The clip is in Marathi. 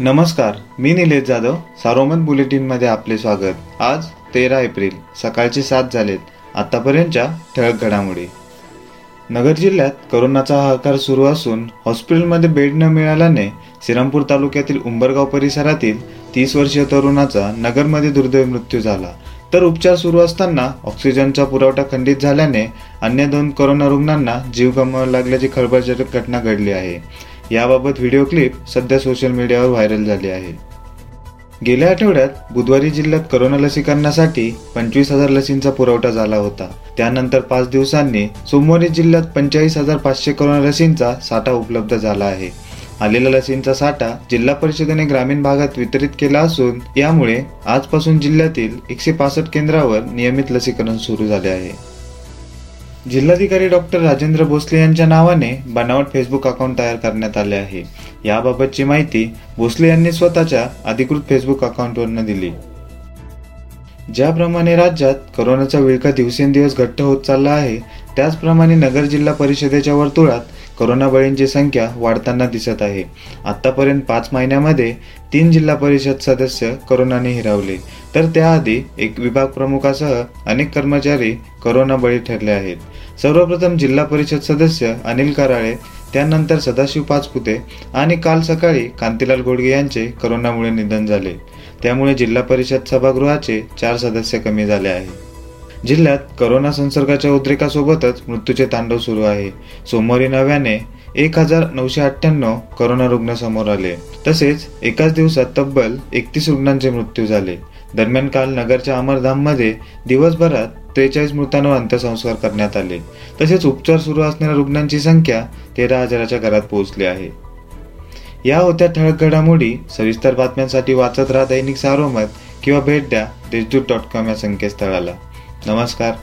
नमस्कार मी निलेश जाधव सारोमत बुलेटिनमध्ये आपले स्वागत. आज तेरा एप्रिल सकाळचे सात झालेत आतापर्यंतच्या ठळक घडामोडी. नगर जिल्ह्यात करोनाचा हाहाकार सुरू असून हॉस्पिटलमध्ये बेड न मिळाल्याने श्रीरामपूर तालुक्यातील उंबरगाव परिसरातील तीस वर्षीय तरुणाचा नगरमध्ये दुर्दैवी मृत्यू झाला. तर उपचार सुरू असताना ऑक्सिजनचा पुरवठा खंडित झाल्याने अन्य दोन करोना रुग्णांना जीव गमवावा लागल्याची खळबळजनक घटना घडली आहे. याबाबत व्हिडिओ क्लिप सध्या सोशल मीडियावर व्हायरल झाली आहे. गेल्या आठवड्यात बुधवारी जिल्ह्यात करोना लसीकरणासाठी पंचवीस हजार लसींचा पुरवठा झाला होता. त्यानंतर पाच दिवसांनी सोमवारी जिल्ह्यात पंचेचाळीस हजार पाचशे करोना लसींचा साठा उपलब्ध झाला आहे. आलेला लसींचा साठा जिल्हा परिषदेने ग्रामीण भागात वितरित केला असून यामुळे आजपासून जिल्ह्यातील एकशे पासष्ट केंद्रावर नियमित लसीकरण सुरू झाले आहे. जिल्हाधिकारी डॉक्टर राजेंद्र भोसले यांच्या नावाने बनावट फेसबुक अकाउंट तयार करण्यात आले आहे. याबाबतची माहिती भोसले यांनी स्वतःच्या अधिकृत फेसबुक अकाउंटवरून दिली. ज्याप्रमाणे राज्यात करोनाचा विळखा दिवसेंदिवस घट्ट होत चालला आहे त्याचप्रमाणे नगर जिल्हा परिषदेच्या वर्तुळात करोना बळींची संख्या वाढताना दिसत आहे. आतापर्यंत पाच महिन्यामध्ये तीन जिल्हा परिषद सदस्य करोनाने हिरावले. तर त्याआधी एक विभाग प्रमुखासह अनेक कर्मचारी करोना बळी ठरले आहेत. सर्वप्रथम जिल्हा परिषद सदस्य अनिल कराळे त्यानंतर सदाशिव पाचपुते आणि काल सकाळी कांतीलाल गोडगे यांचे करोनामुळे निधन झाले. त्यामुळे जिल्हा परिषद सभागृहाचे चार सदस्य कमी झाले आहे जिल्ह्यात करोना संसर्गाच्या उद्रेकासोबतच मृत्यूचे तांडव सुरू आहे. सोमवारी नव्याने एक हजार नऊशे अठ्ठ्याण्णव करोना रुग्ण समोर आले. तसेच एकाच दिवसात तब्बल एकतीस रुग्णांचे मृत्यू झाले. दरम्यान काल नगरच्या अमरधाममध्ये दिवसभरात त्रेचाळीस मृतांवर अंत्यसंस्कार करण्यात आले. तसेच उपचार सुरू असणाऱ्या रुग्णांची संख्या तेरा हजाराच्या घरात पोहोचली आहे. या होत्या ठळक घडामोडी सविस्तर बातम्यांसाठी वाचत राहा दैनिक सारोमत किंवा भेट द्या देशदूत डॉट कॉम या संकेतस्थळाला. नमस्कार